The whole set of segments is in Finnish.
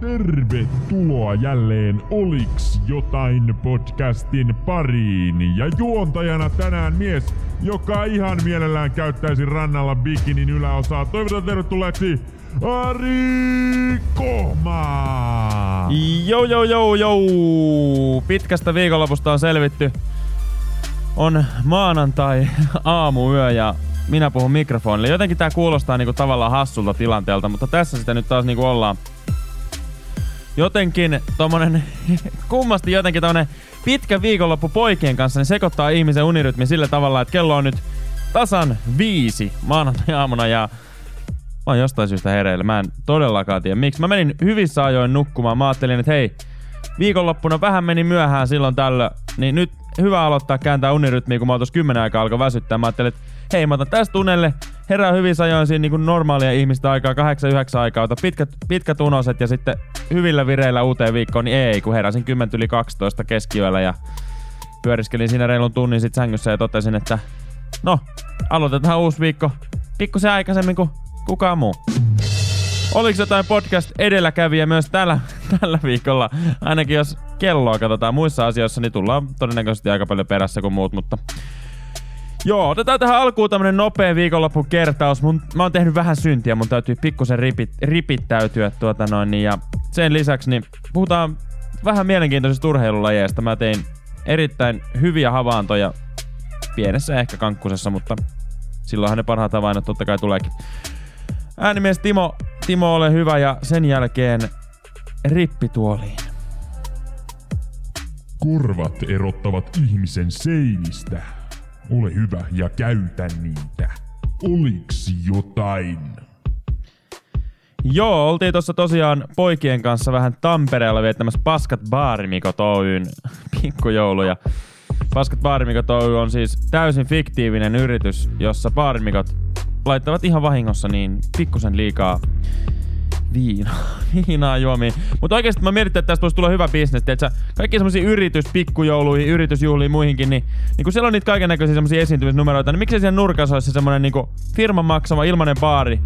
Tervetuloa jälleen Oliks jotain podcastin pariin. Ja juontajana tänään mies, joka ihan mielellään käyttäisi rannalla bikinin yläosaa. Toivotan tervetulleeksi Ari Kohma! Joo, joo, joo, joo. Pitkästä viikonlopusta on selvitty. On maanantai aamuyö ja minä puhun mikrofonille. Jotenkin tää kuulostaa niinku tavallaan hassulta tilanteelta, mutta tässä sitä nyt taas niinku ollaan. Jotenkin tommonen, kummasti jotenkin tommonen pitkä viikonloppu poikien kanssa, niin sekoittaa ihmisen unirytmi sillä tavalla, että kello on nyt tasan viisi maanantai-aamuna ja mä oon jostain syystä hereillä. Mä en todellakaan tiedä miksi. Mä menin hyvissä ajoin nukkumaan. Mä ajattelin, että hei, viikonloppuna vähän meni myöhään silloin tällö, niin nyt hyvä aloittaa kääntää unirytmiä, kun mä tuossa kymmenen aikaa alkoi väsyttää. Mä ajattelin, että hei, mä otan tästä tunnelle, herää hyvissä ajoin siinä niin kuin normaalia ihmistä aikaa, 8-9 aikaa, ota pitkät, pitkät unoset ja sitten hyvillä vireillä uuteen viikkoon, niin ei, kun heräsin 10 yli 12 keskiyöllä ja pyöriskelin siinä reilun tunnin sit sängyssä ja totesin, että no, aloitetaan uusi viikko pikkusen aikaisemmin kuin kukaan muu. Oliko jotain podcast edelläkävijä myös tällä, tällä viikolla? Ainakin jos kelloa katsotaan muissa asioissa, niin tullaan todennäköisesti aika paljon perässä kuin muut, mutta Joo, otetaan tähän alkuun tämmönen nopea viikonloppu kertaus. Mun, mä oon tehnyt vähän syntiä, mun täytyy pikkusen ripit, ripittäytyä tuota noin. Niin, ja sen lisäksi niin puhutaan vähän mielenkiintoisista urheilulajeista. Mä tein erittäin hyviä havaintoja pienessä ehkä kankkusessa, mutta silloinhan ne parhaat havainnot totta kai tuleekin. Äänimies Timo, Timo ole hyvä ja sen jälkeen rippituoliin. Korvat erottavat ihmisen seinistä. Ole hyvä ja käytä niitä. Oliks jotain? Joo, oltiin tuossa tosiaan poikien kanssa vähän Tampereella viettämässä Paskat Baarimikot Oyn pikkujouluja. Paskat Baarimikot Oy on siis täysin fiktiivinen yritys, jossa baarimikot laittavat ihan vahingossa niin pikkusen liikaa viinaa, viinaa juomiin. Mutta oikeasti mä mietin, että tästä voisi tulla hyvä bisnes. Tiedätkö? Kaikki semmosia yritys, pikkujouluihin, yritysjuhliin, muihinkin, niin, niin kun siellä on niitä kaiken näköisiä semmosia esiintymisnumeroita, niin miksei siellä nurkassa olisi se semmonen niinku firman maksama ilmanen baari,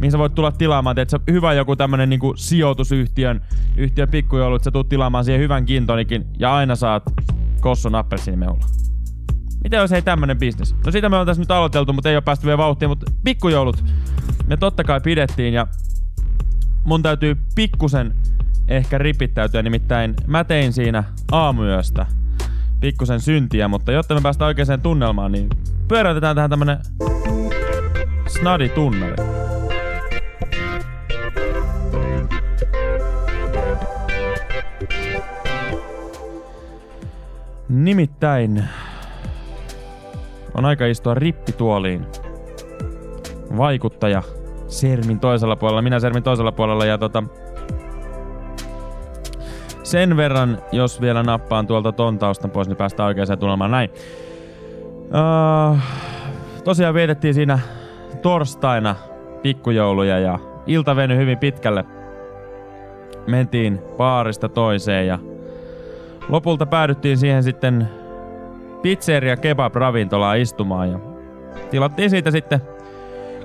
mihin sä voit tulla tilaamaan, tiedätkö? hyvä joku tämmönen niinku sijoitusyhtiön yhtiön pikkujoulu, että sä tulet tilaamaan siihen hyvän gintonikin ja aina saat kossun appelsiinimehulla. Miten olisi hei tämmönen bisnes? No siitä me on tässä nyt aloiteltu, mutta ei ole päästy vielä vauhtiin, mutta pikkujoulut. Me totta kai pidettiin ja mun täytyy pikkusen ehkä ripittäytyä, nimittäin mä tein siinä aamuyöstä pikkusen syntiä, mutta jotta me päästään oikeaan tunnelmaan, niin pyöräytetään tähän tämmönen snadi tunnari. Nimittäin on aika istua rippituoliin. Vaikuttaja Sermin toisella puolella, minä Sermin toisella puolella ja tota, sen verran, jos vielä nappaan tuolta ton taustan pois, niin päästään oikeaan tunnelmaan näin. Uh, tosiaan vietettiin siinä torstaina pikkujouluja ja ilta veny hyvin pitkälle. Mentiin baarista toiseen ja lopulta päädyttiin siihen sitten pizzeria kebab ravintolaan istumaan ja tilattiin siitä sitten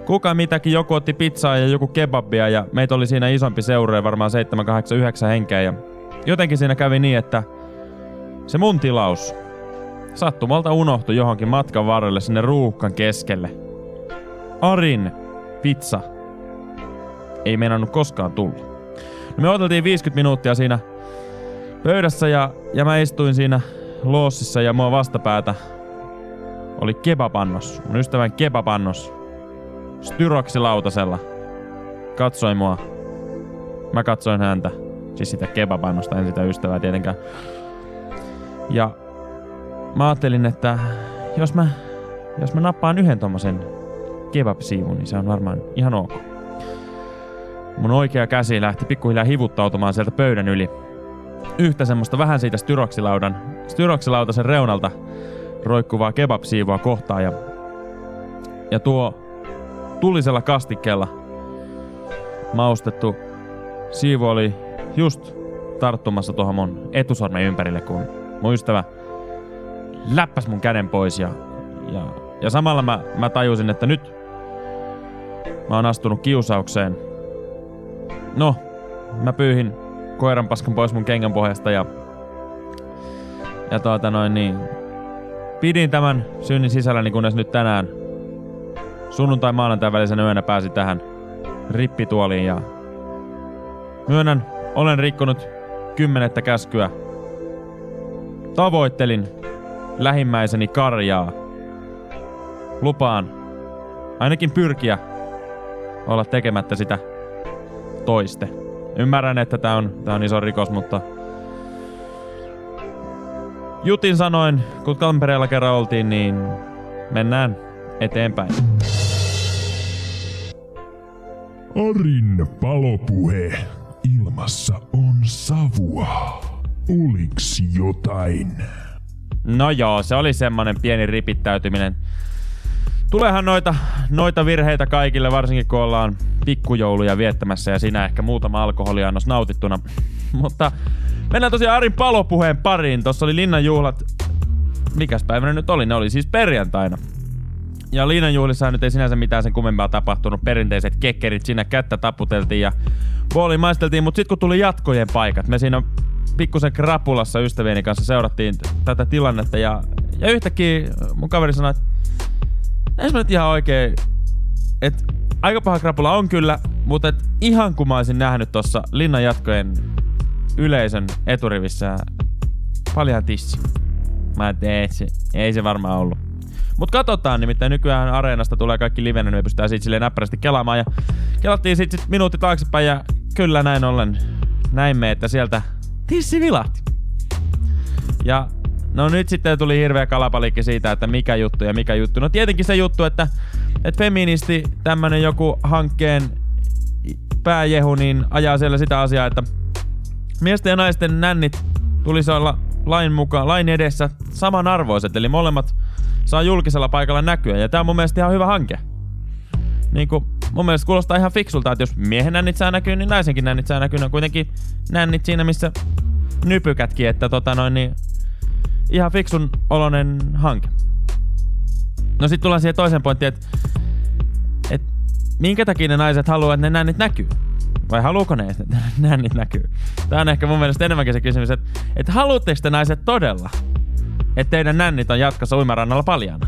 kuka mitäkin, joku otti pizzaa ja joku kebabia ja meitä oli siinä isompi seura, varmaan 7, 8, 9 henkeä ja jotenkin siinä kävi niin, että se mun tilaus sattumalta unohtui johonkin matkan varrelle sinne ruuhkan keskelle. Arin pizza ei meinannut koskaan tulla. No me oteltiin 50 minuuttia siinä pöydässä ja, ja mä istuin siinä loossissa ja mua vastapäätä oli kebapannos. Mun ystävän kebapannos styroksilautasella. Katsoi mua. Mä katsoin häntä. Siis sitä kebapannosta, en sitä ystävää tietenkään. Ja mä ajattelin, että jos mä, jos mä nappaan yhden tommosen kebab-siivun, niin se on varmaan ihan ok. Mun oikea käsi lähti pikkuhiljaa hivuttautumaan sieltä pöydän yli. Yhtä semmoista vähän siitä styroksilaudan, styroksilautasen reunalta roikkuvaa kebab-siivoa kohtaan ja, ja tuo tulisella kastikkeella maustettu siivu oli just tarttumassa tuohon mun etusormen ympärille, kun mun ystävä läppäs mun käden pois ja, ja, ja samalla mä, mä tajusin, että nyt mä oon astunut kiusaukseen. No, mä pyyhin koiran paskan pois mun kengän pohjasta ja, ja tuota noin niin, pidin tämän synnin sisälläni, kunnes nyt tänään sunnuntai maanantai välisenä yönä pääsi tähän rippituoliin ja myönnän, olen rikkonut kymmenettä käskyä. Tavoittelin lähimmäiseni karjaa. Lupaan ainakin pyrkiä olla tekemättä sitä toiste. Ymmärrän, että tämä on, tää on iso rikos, mutta Jutin sanoin, kun Tampereella kerran oltiin, niin mennään eteenpäin. Arin palopuhe. Ilmassa on savua. Oliks jotain? No joo, se oli semmonen pieni ripittäytyminen. Tuleehan noita, noita virheitä kaikille, varsinkin kun ollaan pikkujouluja viettämässä ja siinä ehkä muutama alkoholiannos nautittuna. Mutta mennään tosiaan Arin palopuheen pariin. Tossa oli linnanjuhlat. Mikäs päivänä nyt oli? Ne oli siis perjantaina. Ja linnanjuhlissa nyt ei sinänsä mitään sen kummempaa tapahtunut. Perinteiset kekkerit siinä kättä taputeltiin ja puoli maisteltiin, mutta sitten kun tuli jatkojen paikat, me siinä pikkusen krapulassa ystävieni kanssa seurattiin tätä tilannetta ja, ja yhtäkkiä mun kaveri sanoi, että näin nyt ihan oikein, että aika paha krapula on kyllä, mutta et ihan kun mä olisin nähnyt tuossa linnan jatkojen yleisön eturivissä paljon tissi. Mä et, ei, se, ei se varmaan ollut. Mut katsotaan, nimittäin nykyään areenasta tulee kaikki livenä, niin me pystytään siitä silleen näppärästi kelaamaan. Ja kelattiin sitten sit minuutti taaksepäin ja kyllä näin ollen näimme, että sieltä tissi vilahti. Ja no nyt sitten tuli hirveä kalapalikki siitä, että mikä juttu ja mikä juttu. No tietenkin se juttu, että, että feministi, tämmönen joku hankkeen pääjehu, niin ajaa siellä sitä asiaa, että miesten ja naisten nännit tulisi olla lain mukaan, lain edessä samanarvoiset, eli molemmat saa julkisella paikalla näkyä. Ja tää on mun mielestä ihan hyvä hanke. Niin kuin, mun mielestä kuulostaa ihan fiksulta, että jos miehen nännit saa näkyä, niin naisenkin nännit saa näkyä. Ne on kuitenkin nännit siinä, missä nypykätkin, että tota noin, niin ihan fiksun olonen hanke. No sit tullaan siihen toiseen pointtiin, että et, minkä takia ne naiset haluaa, että ne nännit näkyy? Vai haluuko ne, että nännit näkyy? Tää on ehkä mun mielestä enemmänkin se kysymys, että et haluatteko te naiset todella, että teidän nännit on jatkossa uimarannalla paljana?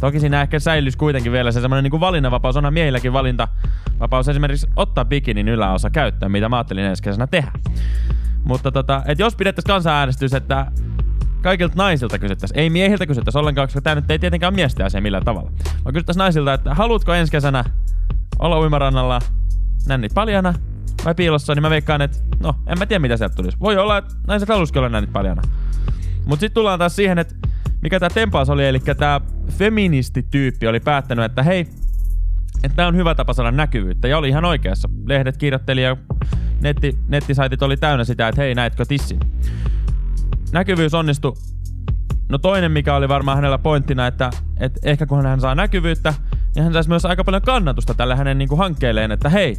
Toki siinä ehkä säilyisi kuitenkin vielä se semmoinen niin valinnanvapaus. Onhan miehilläkin valintavapaus esimerkiksi ottaa bikinin yläosa käyttöön, mitä mä ajattelin ensi kesänä tehdä. Mutta tota, et jos pidettäisiin kansanäänestys, että kaikilta naisilta kysyttäisiin, ei miehiltä kysyttäisiin ollenkaan, koska tämä nyt ei tietenkään ole miesten asia millään tavalla. Vaan kysyttäisiin naisilta, että haluatko ensi kesänä olla uimarannalla nännit paljana vai piilossa, niin mä veikkaan, että no, en mä tiedä mitä sieltä tulisi. Voi olla, että naiset halusikin olla nännit paljana. Mutta sitten tullaan taas siihen, että mikä tämä tempaus oli, eli tämä feministityyppi oli päättänyt, että hei, että tämä on hyvä tapa saada näkyvyyttä. Ja oli ihan oikeassa. Lehdet kirjoitteli ja netti, nettisaitit oli täynnä sitä, että hei, näetkö tissin. Näkyvyys onnistui. No toinen, mikä oli varmaan hänellä pointtina, että, että ehkä kun hän saa näkyvyyttä, niin hän saisi myös aika paljon kannatusta tälle hänen niin kuin hankkeelleen, että hei,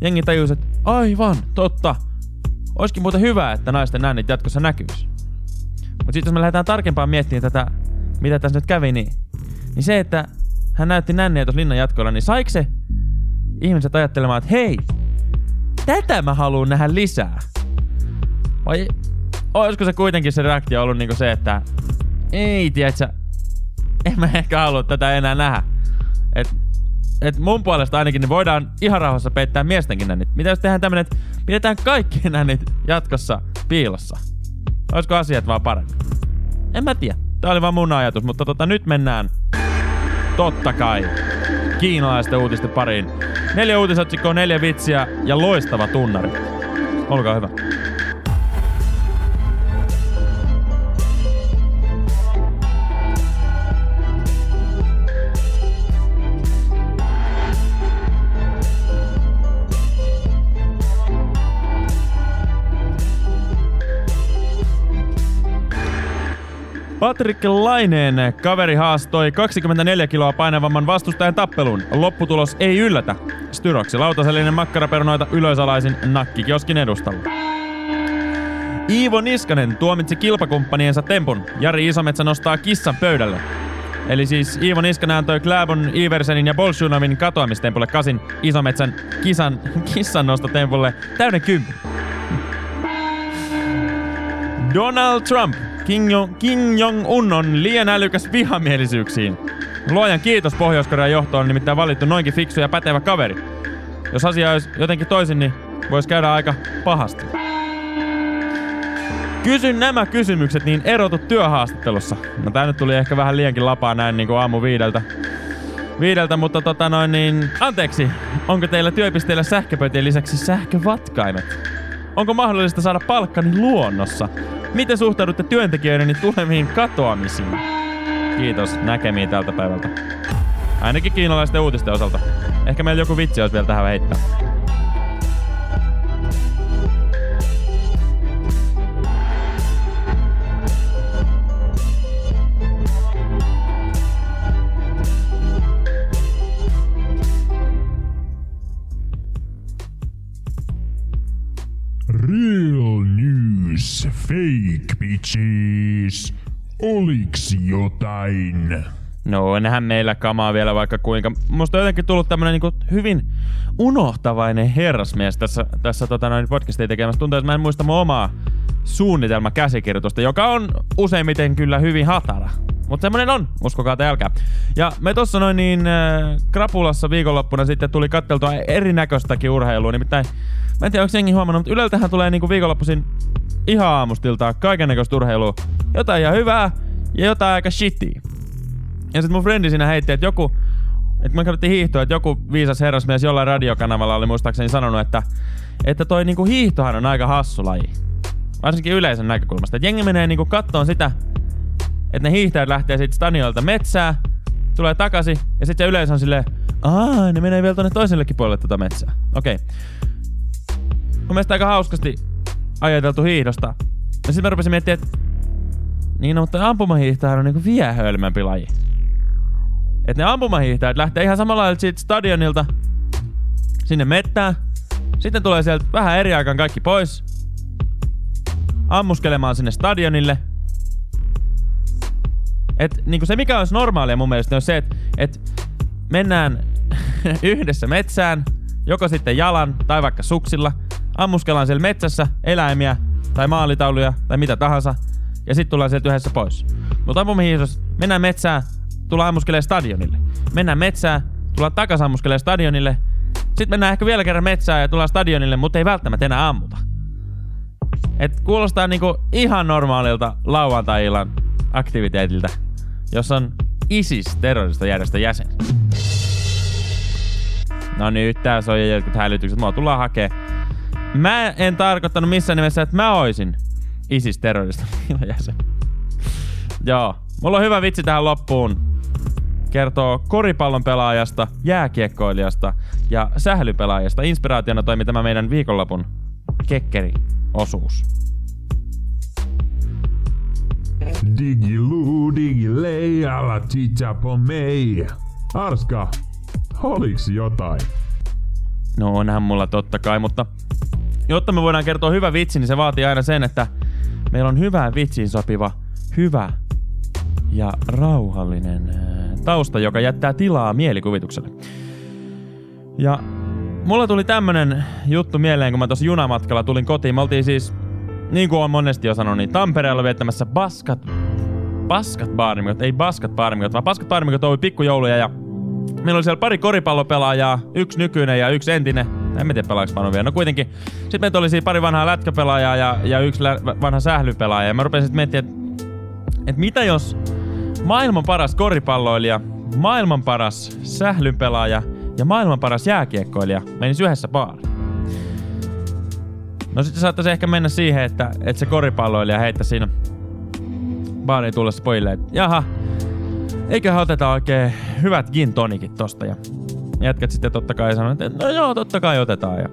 jengi tajusi, että aivan, totta. Olisikin muuten hyvä, että naisten nännit jatkossa näkyisi. Mutta sitten jos me lähdetään tarkempaan miettimään tätä, mitä tässä nyt kävi, niin, niin se, että hän näytti nänniä tuossa linnan jatkoilla, niin saiko se ihmiset ajattelemaan, että hei, tätä mä haluan nähdä lisää? Vai olisiko se kuitenkin se reaktio ollut niinku se, että ei, tiedätkö, en mä ehkä halua tätä enää nähdä. Et, et mun puolesta ainakin niin voidaan ihan rauhassa peittää miestenkin nännit. Mitä jos tehdään tämmönen, että pidetään kaikki nännit jatkossa piilossa? Olisiko asiat vaan paremmin? En mä tiedä. Tää oli vaan mun ajatus, mutta tota, nyt mennään totta kai kiinalaisten uutisten pariin. Neljä uutisotsikkoa, neljä vitsiä ja loistava tunnari. Olkaa hyvä. Patrick Laineen kaveri haastoi 24 kiloa painavamman vastustajan tappeluun. Lopputulos ei yllätä. Styroksi lautasellinen makkaraperunoita ylösalaisin nakkikioskin edustalla. Iivo Niskanen tuomitsi kilpakumppaniensa tempun. Jari Isometsä nostaa kissan pöydälle. Eli siis Iivo Niskanen antoi Kläbon, Iversenin ja Bolshunovin katoamistempulle kasin Isometsän kisan, kissan nostotempulle täyden kymppi. Donald Trump. Kim, Jong, Kim Jong-un on liian älykäs vihamielisyyksiin. Luojan kiitos Pohjois-Korean johtoon on nimittäin valittu noinkin fiksu ja pätevä kaveri. Jos asia olisi jotenkin toisin, niin voisi käydä aika pahasti. Kysyn nämä kysymykset, niin erotut työhaastattelussa. No tää nyt tuli ehkä vähän liiankin lapaa näin niin kuin aamu viideltä. Viideltä, mutta tota noin niin... Anteeksi, onko teillä työpisteellä sähköpöytien lisäksi sähkövatkaimet? Onko mahdollista saada palkkani luonnossa? Miten suhtaudutte työntekijöideni tuleviin katoamisiin? Kiitos, näkemiin tältä päivältä. Ainakin kiinalaisten uutisten osalta. Ehkä meillä joku vitsi olisi vielä tähän heittää. Jotain? No onhan meillä kamaa vielä vaikka kuinka. Musta on jotenkin tullut tämmönen niinku hyvin unohtavainen herrasmies tässä, tässä tota noin podcastia tekemässä. Tuntuu, että mä en muista mun omaa suunnitelmakäsikirjoitusta, joka on useimmiten kyllä hyvin hatara. Mutta semmonen on, uskokaa te älkää. Ja me tossa noin niin äh, Krapulassa viikonloppuna sitten tuli katteltua erinäköistäkin urheilua. Nimittäin, mä en tiedä onko huomannut, mutta Yleltähän tulee niinku viikonloppuisin ihan aamustilta kaikennäköistä urheilua. Jotain ihan hyvää ja jotain aika shittiä. Ja sitten mun frendi siinä heitti, että joku, että me katsottiin hiihtoa, että joku viisas herrasmies jollain radiokanavalla oli muistaakseni sanonut, että, että toi niinku hiihtohan on aika hassu laji. Varsinkin yleisön näkökulmasta. Että jengi menee niinku kattoon sitä, että ne hiihtäjät lähtee siitä stadionilta metsää, tulee takaisin, ja sitten se yleisö on silleen, aa, ne menee vielä tonne toisellekin puolelle tätä metsää. Okei. Okay. Mun mielestä aika hauskasti ajateltu hiihdosta. Ja sitten mä rupesin miettimään, että niin, no, mutta ampumahiihtäjä on niinku vielä hölmempi laji. Että ne ampumahiihtäjät lähtee ihan samalla lailla siitä stadionilta sinne mettään. Sitten tulee sieltä vähän eri aikaan kaikki pois. Ammuskelemaan sinne stadionille. Et niinku se mikä olisi normaalia mun mielestä on se, että et mennään yhdessä metsään, joko sitten jalan tai vaikka suksilla. Ammuskellaan siellä metsässä eläimiä tai maalitauluja tai mitä tahansa. Ja sitten tullaan sieltä yhdessä pois. Mutta ampumahiihdossa mennään metsään, tullaan ammuskelee stadionille. Mennään metsään, tullaan takas ammuskelee stadionille. Sitten mennään ehkä vielä kerran metsään ja tullaan stadionille, mutta ei välttämättä enää ammuta. Et kuulostaa niinku ihan normaalilta lauantai-illan aktiviteetiltä, jossa on ISIS terroristojärjestön jäsen. No nyt tää soi jotkut hälytykset. Mua tullaan hakee. Mä en tarkoittanut missään nimessä, että mä oisin ISIS terroriston jäsen. Joo. Mulla on hyvä vitsi tähän loppuun. Kertoo koripallon pelaajasta, jääkiekkoilijasta ja sählypelaajasta. Inspiraationa toimi tämä meidän viikonlopun kekkeri-osuus. Digiluu, digilei, ala chicha på mig. Arska, oliks jotain? No onhan mulla totta kai, mutta jotta me voidaan kertoa hyvä vitsi, niin se vaatii aina sen, että meillä on hyvään vitsiin sopiva, hyvä ja rauhallinen ää, tausta, joka jättää tilaa mielikuvitukselle. Ja mulla tuli tämmönen juttu mieleen, kun mä tuossa junamatkalla tulin kotiin. Me oltiin siis, niin kuin on monesti jo sanonut, niin Tampereella viettämässä baskat, baskat baarimikot, ei baskat baarimikot, vaan baskat baarimikot oli pikkujouluja ja meillä oli siellä pari koripallopelaajaa, yksi nykyinen ja yksi entinen. En mä tiedä pelaaks mä vielä. No kuitenkin. Sitten meitä oli pari vanhaa lätkäpelaajaa ja, ja yksi lä- vanha sählypelaaja. Ja mä rupesin sitten miettimään, että et mitä jos maailman paras koripalloilija, maailman paras sählynpelaaja ja maailman paras jääkiekkoilija menisi yhdessä baariin. No sitten saattaisi ehkä mennä siihen, että, että se koripalloilija heittäisi siinä baariin tullessa pojille, että jaha, eiköhän oteta oikein hyvät gin tonikit tosta. Ja jätkät sitten totta kai sanoo, että no joo, totta kai otetaan. Ja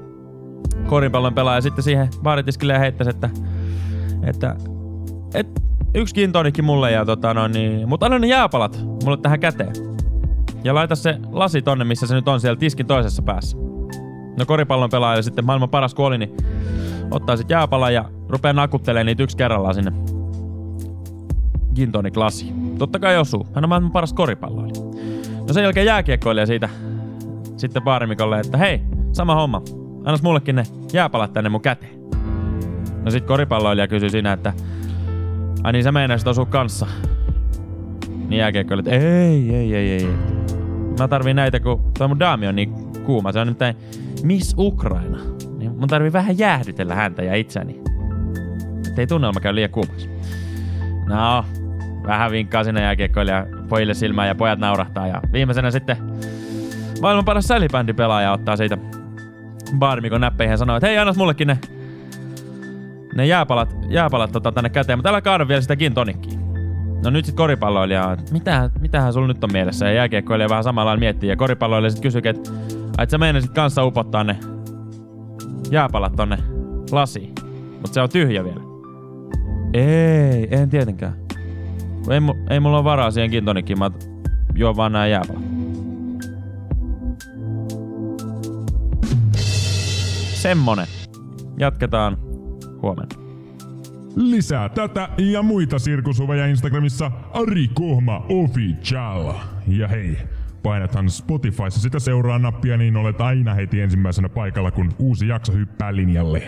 koripallon pelaaja sitten siihen baaritiskille heittäisi, että, että, että yksi gin tonikki mulle ja tota no niin, mutta anna ne jääpalat mulle tähän käteen. Ja laita se lasi tonne, missä se nyt on siellä tiskin toisessa päässä. No koripallon pelaaja sitten maailman paras kuoli, niin ottaa sit jääpalan ja rupeaa nakuttelemaan niitä yksi kerrallaan sinne gin tonic lasi. Totta kai osuu. Hän on maailman paras koripalloilija. No sen jälkeen jääkiekkoilija siitä sitten baarimikolle, että hei, sama homma. Annas mullekin ne jääpalat tänne mun käteen. No sit koripalloilija kysyi siinä, että Ai niin sä meinasit osua kanssa. Niin jääkiekko että ei, ei, ei, ei. Mä tarviin näitä, kun toi mun daami on niin kuuma. Se on nyt Miss Ukraina. Niin mun tarvii vähän jäähdytellä häntä ja itseäni. Ettei tunnelma käy liian kuumaksi. No, vähän vinkkaa sinne jääkiekkoilija pojille silmään ja pojat naurahtaa. Ja viimeisenä sitten maailman paras salibändi pelaaja ottaa siitä barmikon näppeihin ja sanoo, että hei, annas mullekin ne, ne jääpalat, jääpalat tota, tänne käteen, mutta älä kaada vielä sitä gin tonikkiin. No nyt sit koripalloilija, että mitä, mitähän sulla nyt on mielessä? Ja jääkiekkoilija vähän samalla miettii. Ja koripalloilija sit kysyy, että et sä meinasit kanssa upottaa ne jääpalat tonne lasiin. Mutta se on tyhjä vielä. Ei, en tietenkään. Ei, ei mulla ole varaa siihen kintonikkiin, mä juon vaan nää jääpalat. Semmonen. Jatketaan huomenna. Lisää tätä ja muita sirkusuveja Instagramissa Ari Kohma Official. Ja hei, painathan Spotifyssa sitä seuraa nappia, niin olet aina heti ensimmäisenä paikalla, kun uusi jakso hyppää linjalle.